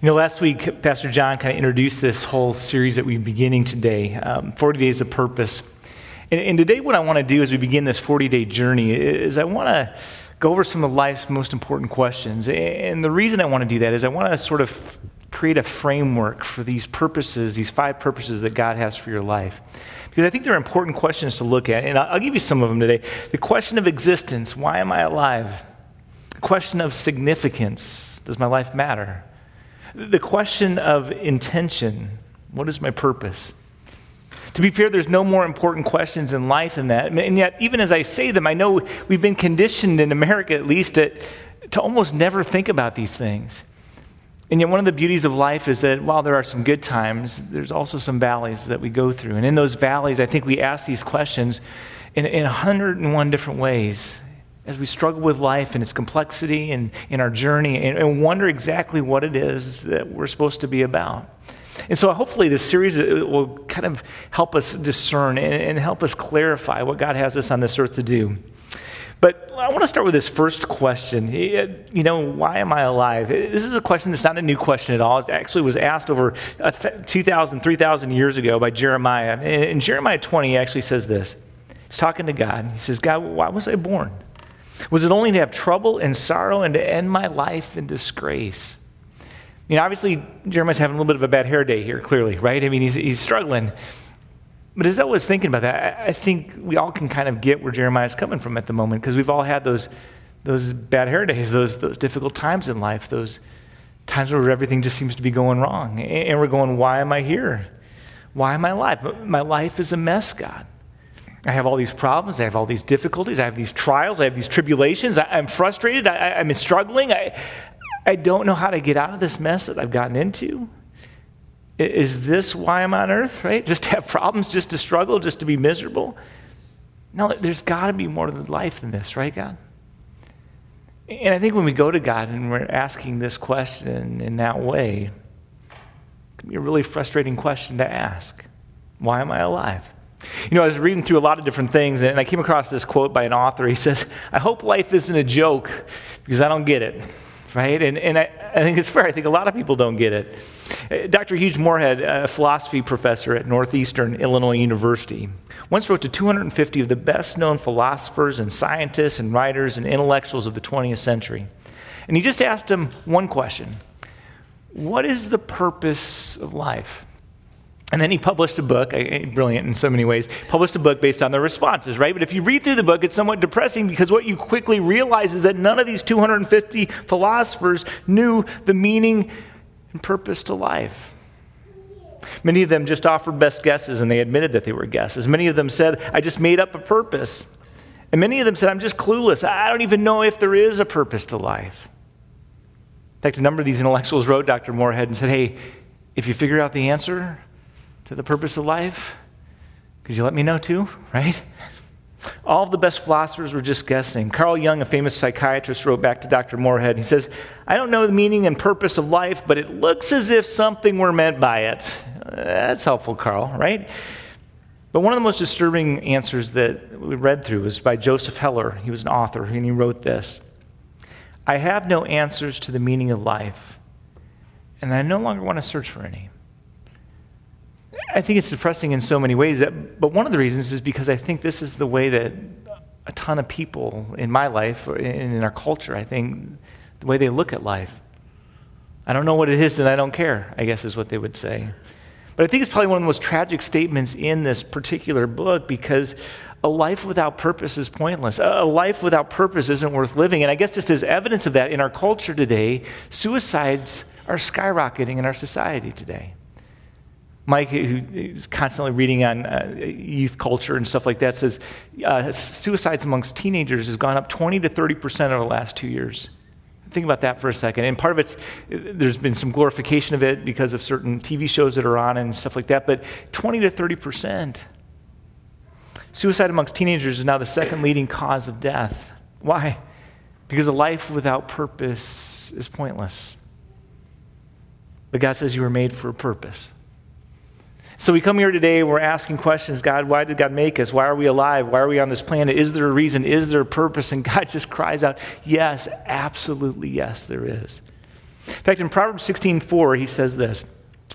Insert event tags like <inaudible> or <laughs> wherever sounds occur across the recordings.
You know, last week, Pastor John kind of introduced this whole series that we're beginning today um, 40 Days of Purpose. And, and today, what I want to do as we begin this 40 day journey is I want to go over some of life's most important questions. And the reason I want to do that is I want to sort of create a framework for these purposes, these five purposes that God has for your life. Because I think they're important questions to look at. And I'll give you some of them today. The question of existence why am I alive? The question of significance does my life matter? The question of intention what is my purpose? To be fair, there's no more important questions in life than that. And yet, even as I say them, I know we've been conditioned in America, at least, to, to almost never think about these things. And yet, one of the beauties of life is that while there are some good times, there's also some valleys that we go through. And in those valleys, I think we ask these questions in, in 101 different ways as we struggle with life and its complexity and in our journey and, and, wonder exactly what it is that we're supposed to be about. And so, hopefully, this series uh, will kind of help us discern and, and help us clarify what God has us on this earth to do. But I want to start with this first question. You know, why am I alive? This is a question that's not a new question at all. It actually was asked over 2,000, 3,000 years ago by Jeremiah. In Jeremiah 20, he actually says this. He's talking to God. He says, God, why was I born? Was it only to have trouble and sorrow and to end my life in disgrace? You know, obviously, Jeremiah's having a little bit of a bad hair day here, clearly, right? I mean, he's, he's struggling. But as I was thinking about that, I, think we all can kind of get where Jeremiah's coming from at the moment because we've all had those, those bad hair days, those, those difficult times in life, those times where everything just seems to be going wrong. And we're going, why am I here? Why am I alive? My life is a mess, God. I have all these problems. I have all these difficulties. I have these trials. I have these tribulations. I, am frustrated. I, am struggling. I, I don't know how to get out of this mess that I've gotten into. Is this why I'm on earth, right? <laughs> Just to have problems, just to struggle, just to be miserable? No, there's got to be more to life than this, right, God? And I think when we go to God and we're asking this question in that way, it can be a really frustrating question to ask. Why am I alive? You know, I was reading through a lot of different things, and I came across this quote by an author. He says, I hope life isn't a joke because I don't get it, right? And, and I, I think it's fair. I think a lot of people don't get it. Uh, Dr. Hugh Moorhead, a philosophy professor at Northeastern Illinois University, once wrote to 250 of the best known philosophers and scientists and writers and intellectuals of the 20th century. And he just asked them one question What is the purpose of life? And then he published a book, eh, eh, brilliant in so many ways, published a book based on their responses, right? But if you read through the book, it's somewhat depressing because what you quickly realize is that none of these 250 philosophers knew the meaning and purpose to life. Many of them just offered best guesses and they admitted that they were guesses. Many of them said, I just made up a purpose. And many of them said, I'm just clueless. I don't even know if there is a purpose to life. In fact, a number of these intellectuals wrote Dr. Moorhead and said, Hey, if you figure out the answer, to the purpose of life? Could you let me know too, <laughs> right? All of the best philosophers were just guessing. Carl Jung, a famous psychiatrist, wrote back to Dr. Moorhead. He says, I don't know the meaning and purpose of life, but it looks as if something were meant by it. Uh, that's helpful, Carl, right? But one of the most disturbing answers that we read through was by Joseph Heller. He was an author, and he wrote this I have no answers to the meaning of life, and I no longer want to search for any. I think it's depressing in so many ways, that, but one of the reasons is because I think this is the way that a ton of people in my life and in our culture, I think, the way they look at life. I don't know what it is and I don't care, I guess is what they would say. But I think it's probably one of the most tragic statements in this particular book because a life without purpose is pointless. A life without purpose isn't worth living. And I guess just as evidence of that in our culture today, suicides are skyrocketing in our society today. Mike, who is constantly reading on uh, youth culture and stuff like that, says uh, suicides amongst teenagers has gone up 20 to 30 percent over the last two years. Think about that for a second. And part of it's, there's been some glorification of it because of certain TV shows that are on and stuff like that, but 20 to 30 percent. Suicide amongst teenagers is now the second leading cause of death. Why? Because a life without purpose is pointless. But God says you were made for a purpose. So we come here today we're asking questions God, why did God make us? Why are we alive? Why are we on this planet? Is there a reason? Is there a purpose? And God <laughs> just cries out, Yes, absolutely, yes, there is. In fact, in Proverbs 16:4, he says this.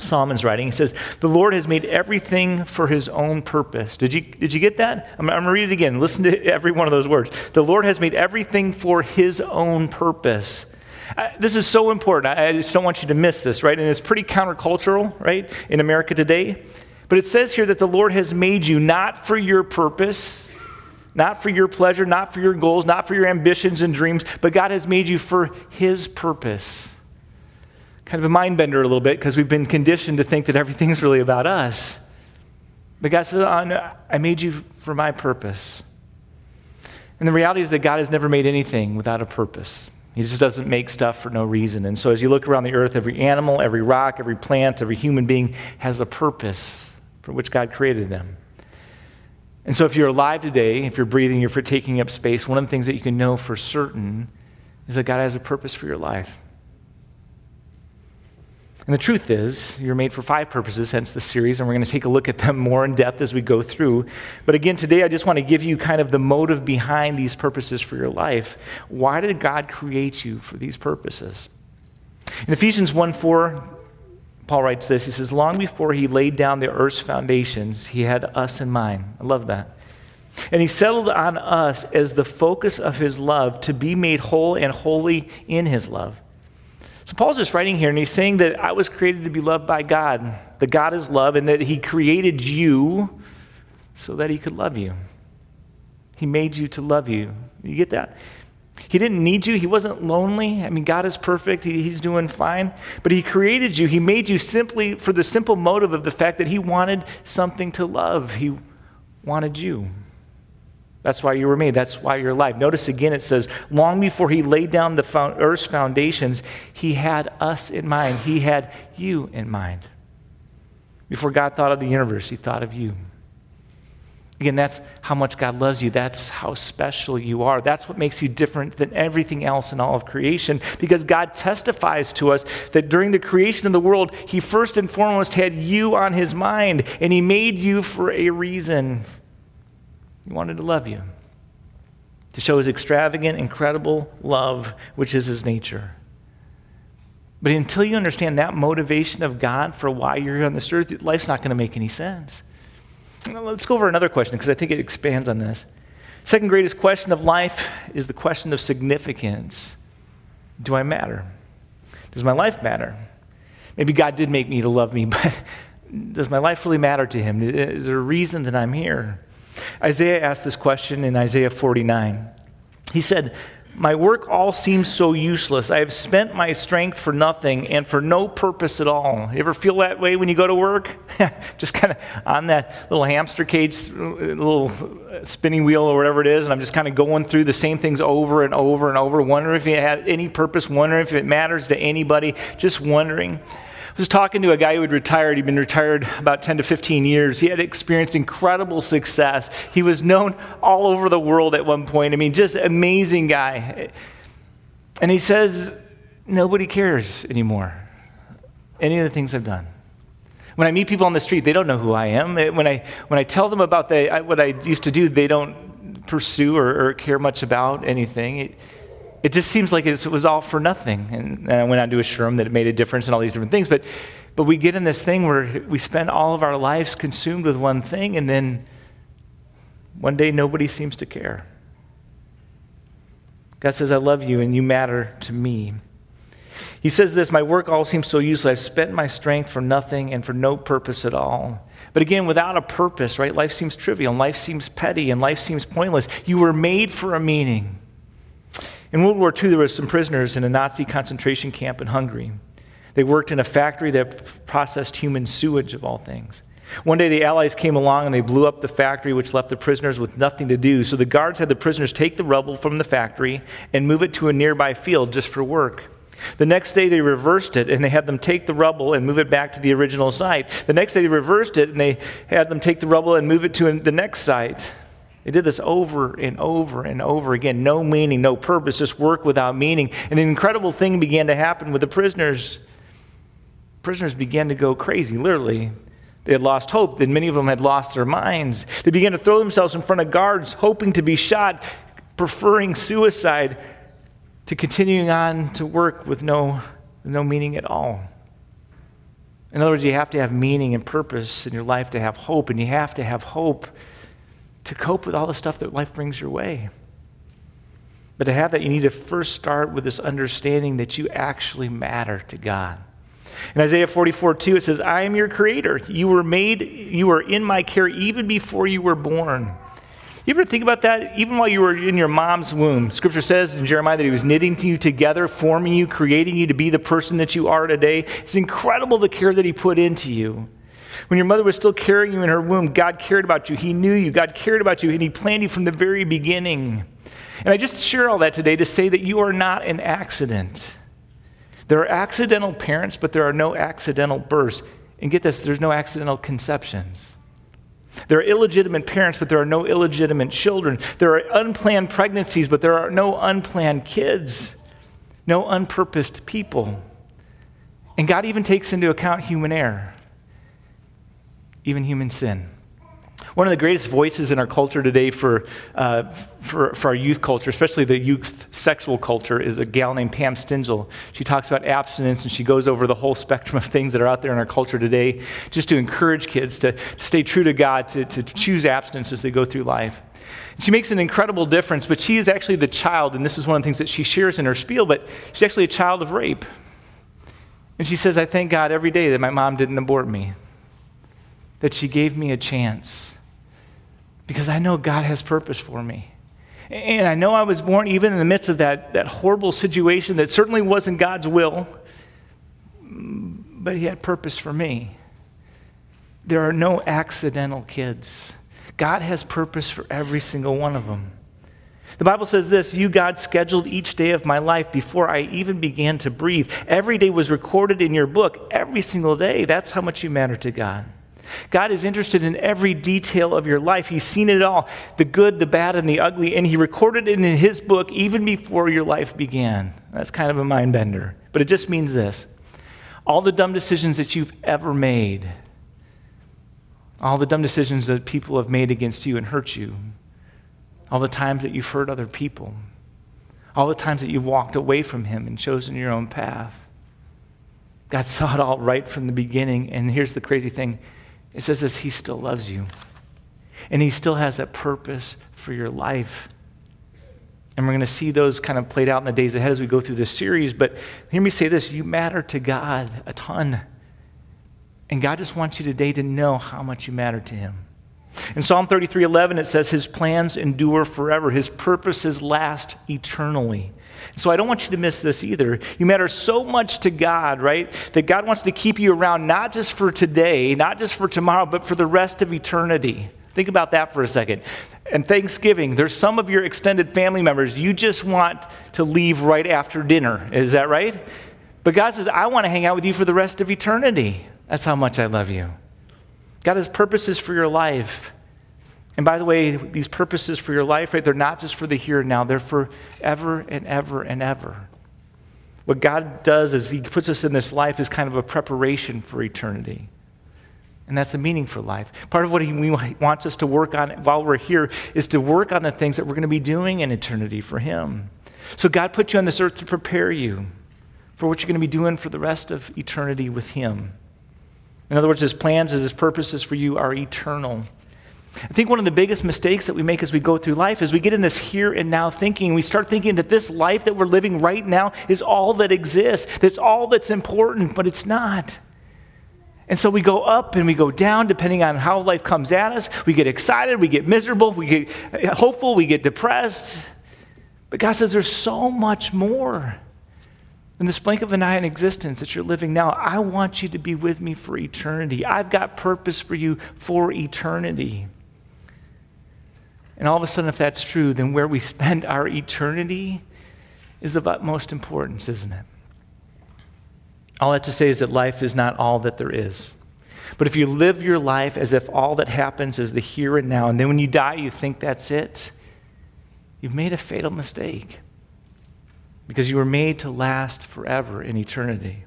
Solomon's writing. He says, The Lord has made everything for his own purpose. Did you, did you get that? I'm, I'm going to read it again. Listen to <laughs> every one of those words. The Lord has made everything for his own purpose. This is so important. I, I just don't want you to miss this, right? And it's pretty countercultural, right, in America today. But it says here that the Lord has made you not for your purpose, not for your pleasure, not for your goals, not for your ambitions and dreams, but God has made you for his purpose kind of a mind bender a little bit because we've been conditioned to think that everything's really about us. But God said, oh, I made you for my purpose. And the reality is that God has never made anything without a purpose. He just doesn't make stuff for no reason. And so as you look around the earth, every animal, every rock, every plant, every human being has a purpose for which God created them. And so if you're alive today, if you're breathing, if you're taking up space, one of the things that you can know for certain is that God has a purpose for your life. And the truth is, you're made for five purposes, hence the series, and we're going to take a look at them <laughs> more in depth as we go through. But again, today I just want to give you kind of the motive behind these purposes for your life. Why did God create you for these purposes? In Ephesians 1 4, Paul writes this He says, Long before he laid down the earth's foundations, he had us in mind. I love that. And he settled on us as the focus of his love to be made whole and holy in his love. So Paul's just writing here and he's saying that I was created to be loved by God, that God is love, and that he created you so that he could love you. He made you to love you. You get that? He didn't need you. He wasn't lonely. I mean, God is perfect. He, he's doing fine. But He created you. He made you simply for the simple motive of the fact that He wanted something to love. He wanted you. That's why you were made. That's why you're alive. Notice again, it says, long before he laid down the earth's foundations, he had us in mind. He had you in mind. Before God thought of the universe, he thought of you. Again, that's how much God loves you. That's how special you are. That's what makes you different than everything else in all of creation. Because God testifies to us that during the creation of the world, He first and foremost had you on His mind, and He made you for a reason, he wanted to love you, to show his extravagant, incredible love, which is his nature. But until you understand that motivation of God for why you're here on this earth, life's not going to make any sense. Let's go over another question because I think it expands on this. Second greatest question of life is the question of significance. Do I matter? Does my life matter? Maybe God did make me to love me, <laughs> but does my life really matter to Him? Is there a reason that I'm here? Isaiah asked this question in Isaiah 49. He said, My work all seems so useless. I have spent my strength for nothing and for no purpose at all. You ever feel that way when you go to work? <laughs> just kind of on that little hamster cage, little spinning wheel or whatever it is, and I'm just kind of going through the same things over and over and over, wondering if it had any purpose, wondering if it matters to anybody, just wondering. I was talking to a guy who had retired. He'd been retired about 10 to 15 years. He had experienced incredible success. He was known all over the world at one point. I mean, just amazing guy. And he says, Nobody cares anymore. Any of the things I've done. When I meet people on the street, they don't know who I am. When I, when I tell them about the, what I used to do, they don't pursue or, or care much about anything. It, it just seems like it was all for nothing. And, and I went on to assure him that it made a difference and all these different things. But, but we get in this thing where we spend all of our lives consumed with one thing, and then one day nobody seems to care. God says, I love you and you matter to me. He says this My work all seems so useless. I've spent my strength for nothing and for no purpose at all. But again, without a purpose, right? Life seems trivial and life seems petty and life seems pointless. You were made for a meaning. In World War II, there were some prisoners in a Nazi concentration camp in Hungary. They worked in a factory that processed human sewage, of all things. One day, the Allies came along and they blew up the factory, which left the prisoners with nothing to do. So the guards had the prisoners take the rubble from the factory and move it to a nearby field just for work. The next day, they reversed it and they had them take the rubble and move it back to the original site. The next day, they reversed it and they had them take the rubble and move it to the next site. They did this over and over and over again. No meaning, no purpose, just work without meaning. And an incredible thing began to happen with the prisoners. Prisoners began to go crazy, literally. They had lost hope, and many of them had lost their minds. They began to throw themselves in front of guards, hoping to be shot, preferring suicide to continuing on to work with no no meaning at all. In other words, you have to have meaning and purpose in your life to have hope, and you have to have hope to cope with all the stuff that life brings your way. But to have that, you need to first start with this understanding that you actually matter to God. In Isaiah 44 2, it says, I am your creator. You were made, you were in my care even before you were born. You ever think about that? Even while you were in your mom's womb, scripture says in Jeremiah that he was knitting you together, forming you, creating you to be the person that you are today. It's incredible the care that he put into you. When your mother was still carrying you in her womb, God cared about you. He knew you. God cared about you, and he planned you from the very beginning. And I just share all that today to say that you are not an accident. There are accidental parents, but there are no accidental births. And get this, there's no accidental conceptions. There are illegitimate parents, but there are no illegitimate children. There are unplanned pregnancies, but there are no unplanned kids, no unpurposed people. And God even takes into account human error, even human sin. One of the greatest voices in our culture today for, uh, for, for, our youth culture, especially the youth sexual culture, is a gal named Pam Stenzel. She talks about abstinence and she goes over the whole spectrum of things that are out there in our culture today just to encourage kids to stay true to God, to, to choose abstinence as they go through life. She makes an incredible difference, but she is actually the child, and this is one of the things that she shares in her spiel, but she's actually a child of rape. And she says, I thank God every day that my mom didn't abort me, that she gave me a chance because I know God has purpose for me. And I know I was born even in the midst of that, that horrible situation that certainly wasn't God's will, but He had purpose for me. There are no accidental kids. God has purpose for every single one of them. The Bible says this You, God, scheduled each day of my life before I even began to breathe. Every day was recorded in your book, every single day. That's how much you matter to God. God is interested in every detail of your life. He's seen it all the good, the bad, and the ugly, and He recorded it in His book even before your life began. That's kind of a mind bender. But it just means this all the dumb decisions that you've ever made, all the dumb decisions that people have made against you and hurt you, all the times that you've hurt other people, all the times that you've walked away from Him and chosen your own path. God saw it all right from the beginning. And here's the crazy thing it says this He still loves you. And He still has a purpose for your life. And we're going to see those kind of played out in the days ahead as we go through this series. But hear me say this you matter to God a ton. And God just wants you today to know how much you matter to Him. In Psalm 33:11 it says, His plans endure forever, His purposes last eternally. So I don't want you to miss this either. You matter so much to God, right? That God wants to keep you around not just for today, not just for tomorrow, but for the rest of eternity. Think about that for a second. And Thanksgiving, there's some of your extended family members you just want to leave right after dinner. Is that right? But God says, I want to hang out with you for the rest of eternity. That's how much I love you. God has purposes for your life. And by the way, these purposes for your life, right, they're not just for the here and now, they're for ever and ever and ever. What God does is He puts us in this life as kind of a preparation for eternity. And that's the meaning for life. Part of what He wants us to work on while we're here is to work on the things that we're going to be doing in eternity for Him. So God put you on this earth to prepare you for what you're going to be doing for the rest of eternity with Him. In other words, His plans and His purposes for you are eternal. I think one of the biggest mistakes that we make as we go through life is we get in this here and now thinking. We start thinking that this life that we're living right now is all that exists, that's all that's important, but it's not. And so we go up and we go down depending on how life comes at us. We get excited, we get miserable, we get hopeful, we get depressed. But God says there's so much more than this blink of an eye in existence that you're living now. I want you to be with me for eternity. I've got purpose for you for eternity. And all of a sudden, if that's true, then where we spend our eternity is of utmost importance, isn't it? All that to say is that life is not all that there is. But if you live your life as if all that happens is the here and now, and then when you die, you think that's it, you've made a fatal mistake because you were made to last forever in eternity.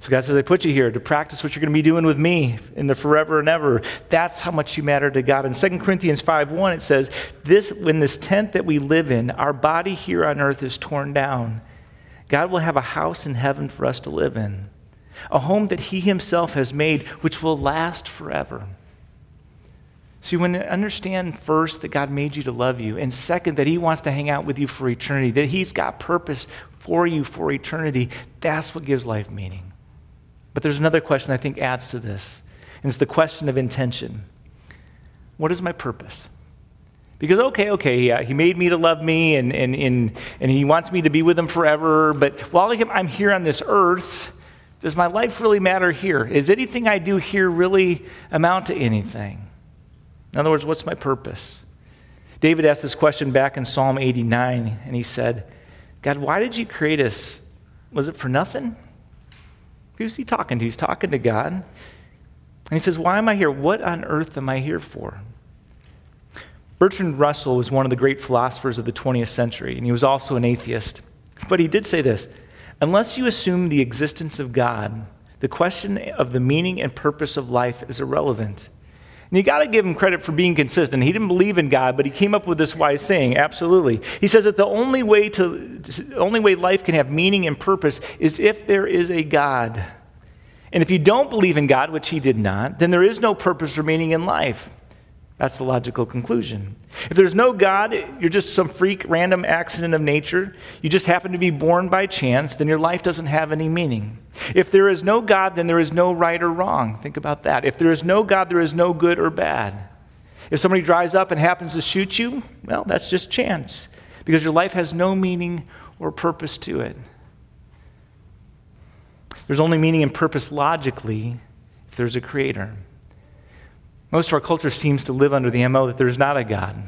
So God says, I put you here to practice what you're going to be doing with me in the forever and ever. That's how much you matter to God. In 2 Corinthians 5 1, it says, This when this tent that we live in, our body here on earth is torn down. God will have a house in heaven for us to live in, a home that He Himself has made, which will last forever. So when you understand first that God made you to love you, and second, that He wants to hang out with you for eternity, that He's got purpose for you for eternity. That's what gives life meaning. But there's another question I think adds to this, and it's the question of intention. What is my purpose? Because, okay, okay, yeah, he made me to love me and, and, and, and he wants me to be with him forever, but while I'm here on this earth, does my life really matter here? Is anything I do here really amount to anything? In other words, what's my purpose? David asked this question back in Psalm 89, and he said, God, why did you create us? Was it for nothing? Who's he talking to? He's talking to God. And he says, Why am I here? What on earth am I here for? Bertrand Russell was one of the great philosophers of the 20th century, and he was also an atheist. But he did say this Unless you assume the existence of God, the question of the meaning and purpose of life is irrelevant. And you got to give him credit for being consistent. He didn't believe in God, but he came up with this wise saying. Absolutely. He says that the only way, to, only way life can have meaning and purpose is if there is a God. And if you don't believe in God, which he did not, then there is no purpose or meaning in life. That's the logical conclusion. If there's no God, you're just some freak, random accident of nature, you just happen to be born by chance, then your life doesn't have any meaning. If there is no God, then there is no right or wrong. Think about that. If there is no God, there is no good or bad. If somebody drives up and happens to shoot you, well, that's just chance because your life has no meaning or purpose to it. There's only meaning and purpose logically if there's a creator. Most of our culture seems to live under the MO that there's not a God.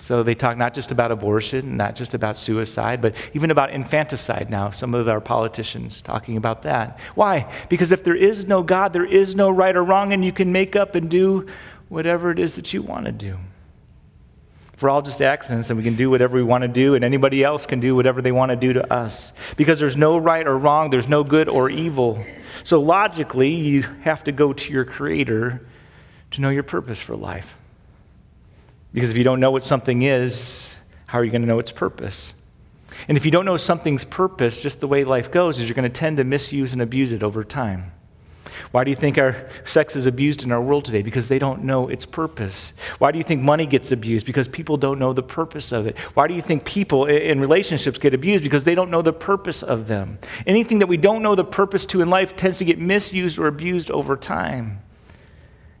So they talk not just about abortion, not just about suicide, but even about infanticide now. Some of our politicians talking about that. Why? Because if there is no God, there is no right or wrong, and you can make up and do whatever it is that you want to do. We're all just accidents, and we can do whatever we want to do, and anybody else can do whatever they want to do to us. Because there's no right or wrong, there's no good or evil. So logically, you have to go to your Creator to know your purpose for life. Because if you don't know what something is, how are you going to know its purpose? And if you don't know something's purpose, just the way life goes is you're going to tend to misuse and abuse it over time. Why do you think our sex is abused in our world today? Because they don't know its purpose. Why do you think money gets abused? Because people don't know the purpose of it. Why do you think people in relationships get abused? Because they don't know the purpose of them. Anything that we don't know the purpose to in life tends to get misused or abused over time.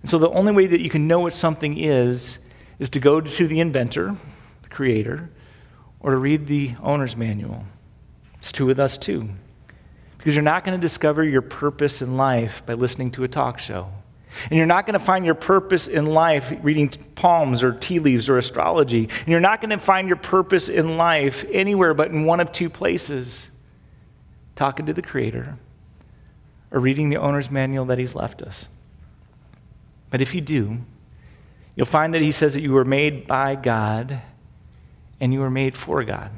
And so the only way that you can know what something is is to go to the inventor, the creator, or to read the owner's manual. It's true with us too. Because you're not going to discover your purpose in life by listening to a talk show. And you're not going to find your purpose in life reading palms or tea leaves or astrology. And you're not going to find your purpose in life anywhere but in one of two places talking to the Creator or reading the owner's manual that He's left us. But if you do, you'll find that he says that you were made by God and you were made for God.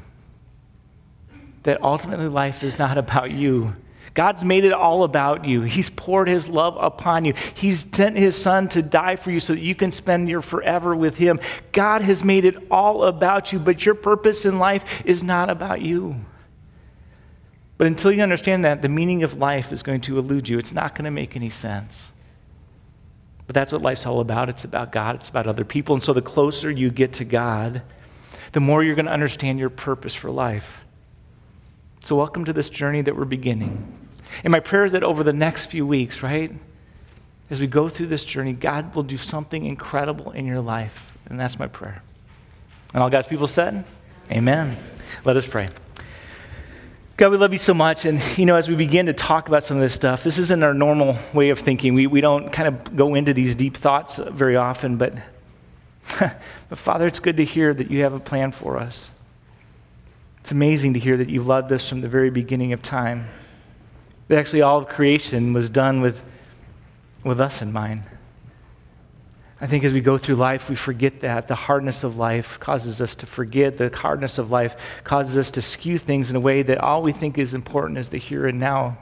That ultimately life is not about you. God's made it all about you. He's poured his love upon you. He's sent his son to die for you so that you can spend your forever with him. God has made it all about you, but your purpose in life is not about you. But until you understand that, the meaning of life is going to elude you. It's not going to make any sense. But that's what life's all about. It's about God, it's about other people. And so the closer you get to God, the more you're going to understand your purpose for life. So, welcome to this journey that we're beginning. And my prayer is that over the next few weeks, right, as we go through this journey, God will do something incredible in your life. And that's my prayer. And all God's people said, Amen. Let us pray. God, we love you so much. And, you know, as we begin to talk about some of this stuff, this isn't our normal way of thinking. We, we don't kind of go into these deep thoughts very often, but, <laughs> but Father, it's good to hear that you have a plan for us. It's amazing to hear that you loved us from the very beginning of time. That actually all of creation was done with, with us in mind. I think as we go through life, we forget that. The hardness of life causes us to forget. The hardness of life causes us to skew things in a way that all we think is important is the here and now.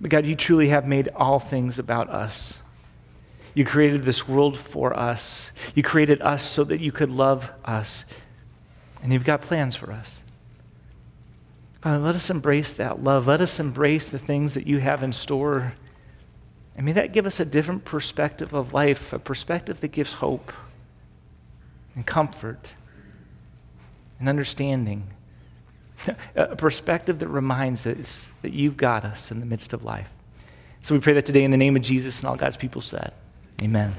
But God, you truly have made all things about us. You created this world for us. You created us so that you could love us. And you've got plans for us. Father, let us embrace that love. Let us embrace the things that you have in store. And may that give us a different perspective of life, a perspective that gives hope and comfort and understanding, <laughs> a perspective that reminds us that you've got us in the midst of life. So we pray that today in the name of Jesus and all God's people said, Amen.